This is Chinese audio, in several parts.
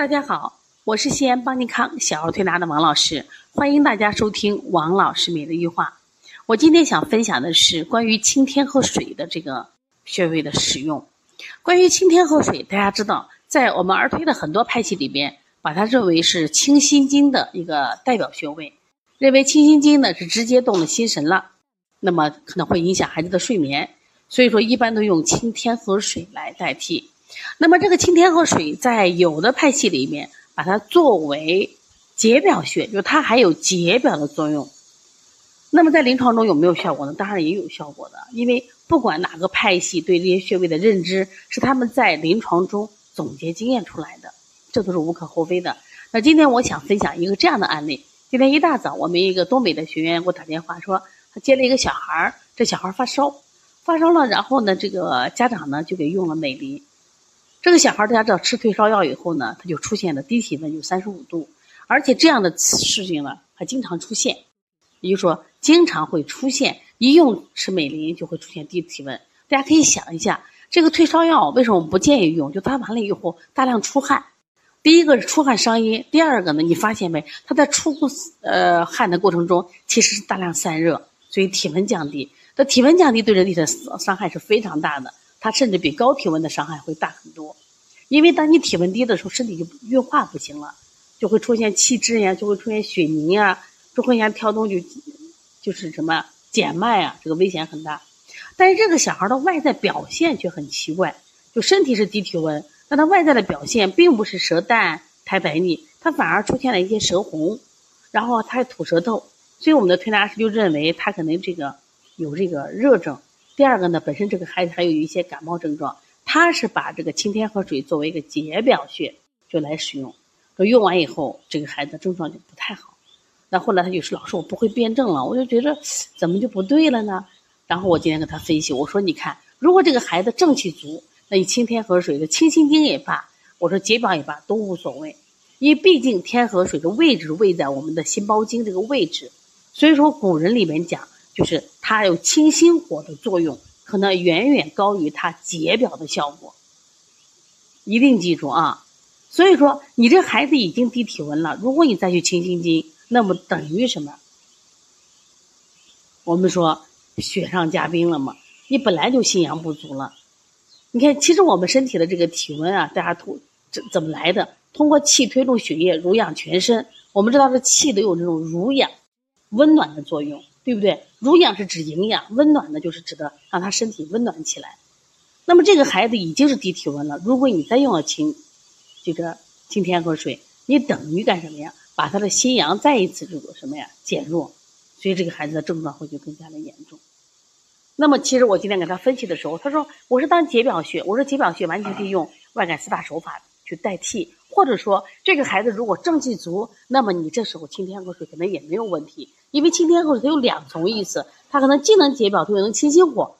大家好，我是西安邦尼康小儿推拿的王老师，欢迎大家收听王老师每日一话。我今天想分享的是关于清天河水的这个穴位的使用。关于清天河水，大家知道，在我们儿推的很多派系里边，把它认为是清心经的一个代表穴位，认为清心经呢是直接动了心神了，那么可能会影响孩子的睡眠，所以说一般都用清天河水来代替。那么这个清天河水在有的派系里面，把它作为解表穴，就它还有解表的作用。那么在临床中有没有效果呢？当然也有效果的，因为不管哪个派系对这些穴位的认知，是他们在临床中总结经验出来的，这都是无可厚非的。那今天我想分享一个这样的案例：今天一大早，我们一个东北的学员给我打电话说，他接了一个小孩儿，这小孩儿发烧，发烧了，然后呢，这个家长呢就给用了美林。这个小孩大家知道吃退烧药以后呢，他就出现了低体温，有三十五度，而且这样的事情呢还经常出现，也就是说经常会出现，一用吃美林就会出现低体温。大家可以想一下，这个退烧药为什么我们不建议用？就它完了以后大量出汗，第一个是出汗伤阴，第二个呢，你发现没？它在出呃汗的过程中其实是大量散热，所以体温降低。这体温降低对人体的伤害是非常大的。它甚至比高体温的伤害会大很多，因为当你体温低的时候，身体就运化不行了，就会出现气滞呀，就会出现血凝呀，就会像跳动就就是什么减脉啊，这个危险很大。但是这个小孩的外在表现却很奇怪，就身体是低体温，但他外在的表现并不是舌淡苔白腻，他反而出现了一些舌红，然后他还吐舌头，所以我们的推拿师就认为他可能这个有这个热症。第二个呢，本身这个孩子还有一些感冒症状，他是把这个清天河水作为一个解表穴就来使用，说用完以后，这个孩子症状就不太好。那后来他就说：“老师，我不会辩证了。”我就觉得怎么就不对了呢？然后我今天跟他分析，我说：“你看，如果这个孩子正气足，那你清天河水的清心经也罢，我说解表也罢都无所谓，因为毕竟天河水的位置位在我们的心包经这个位置，所以说古人里面讲。”就是它有清心火的作用，可能远远高于它解表的效果。一定记住啊！所以说，你这孩子已经低体温了，如果你再去清心经，那么等于什么？我们说雪上加冰了嘛。你本来就心阳不足了。你看，其实我们身体的这个体温啊，大家通怎怎么来的？通过气推动血液，濡养全身。我们知道，这气都有这种濡养、温暖的作用。对不对？濡养是指营养，温暖呢就是指的让他身体温暖起来。那么这个孩子已经是低体温了，如果你再用了清这个清天河水，你等于干什么呀？把他的心阳再一次这个什么呀减弱，所以这个孩子的症状会就更加的严重。那么其实我今天给他分析的时候，他说我是当解表穴，我说解表穴完全可以用外感四大手法去代替，或者说这个孩子如果正气足，那么你这时候清天河水可能也没有问题。因为清天后它有两重意思，它可能既能解表，它又能清心火，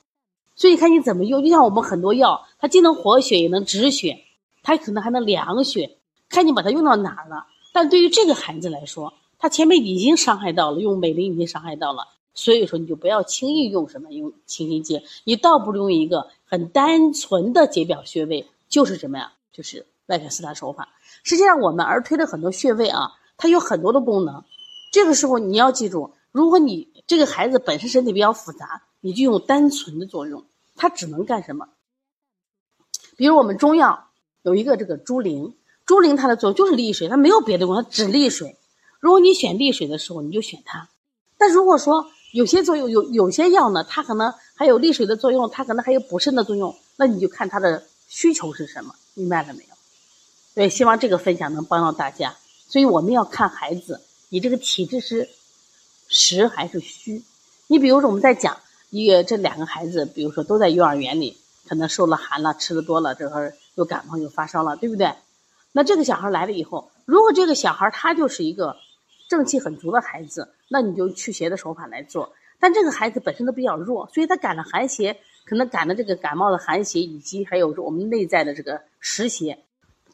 所以看你怎么用。就像我们很多药，它既能活血，也能止血，它可能还能凉血，看你把它用到哪儿了。但对于这个孩子来说，他前面已经伤害到了，用美林已经伤害到了，所以说你就不要轻易用什么用清心经，你倒不如用一个很单纯的解表穴位，就是什么呀？就是外感四大手法。实际上我们儿推的很多穴位啊，它有很多的功能。这个时候你要记住，如果你这个孩子本身身体比较复杂，你就用单纯的作用，它只能干什么？比如我们中药有一个这个猪苓，猪苓它的作用就是利水，它没有别的功能，只利水。如果你选利水的时候，你就选它。但如果说有些作用有有些药呢，它可能还有利水的作用，它可能还有补肾的作用，那你就看它的需求是什么，明白了没有？对，希望这个分享能帮到大家。所以我们要看孩子。你这个体质是实还是虚？你比如说，我们在讲一个这两个孩子，比如说都在幼儿园里，可能受了寒了，吃的多了，这会儿又感冒又发烧了，对不对？那这个小孩来了以后，如果这个小孩他就是一个正气很足的孩子，那你就驱邪的手法来做。但这个孩子本身都比较弱，所以他感了寒邪，可能感了这个感冒的寒邪，以及还有我们内在的这个实邪，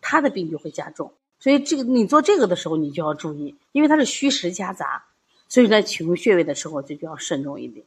他的病就会加重。所以这个你做这个的时候，你就要注意，因为它是虚实夹杂，所以在取用穴位的时候就就要慎重一点。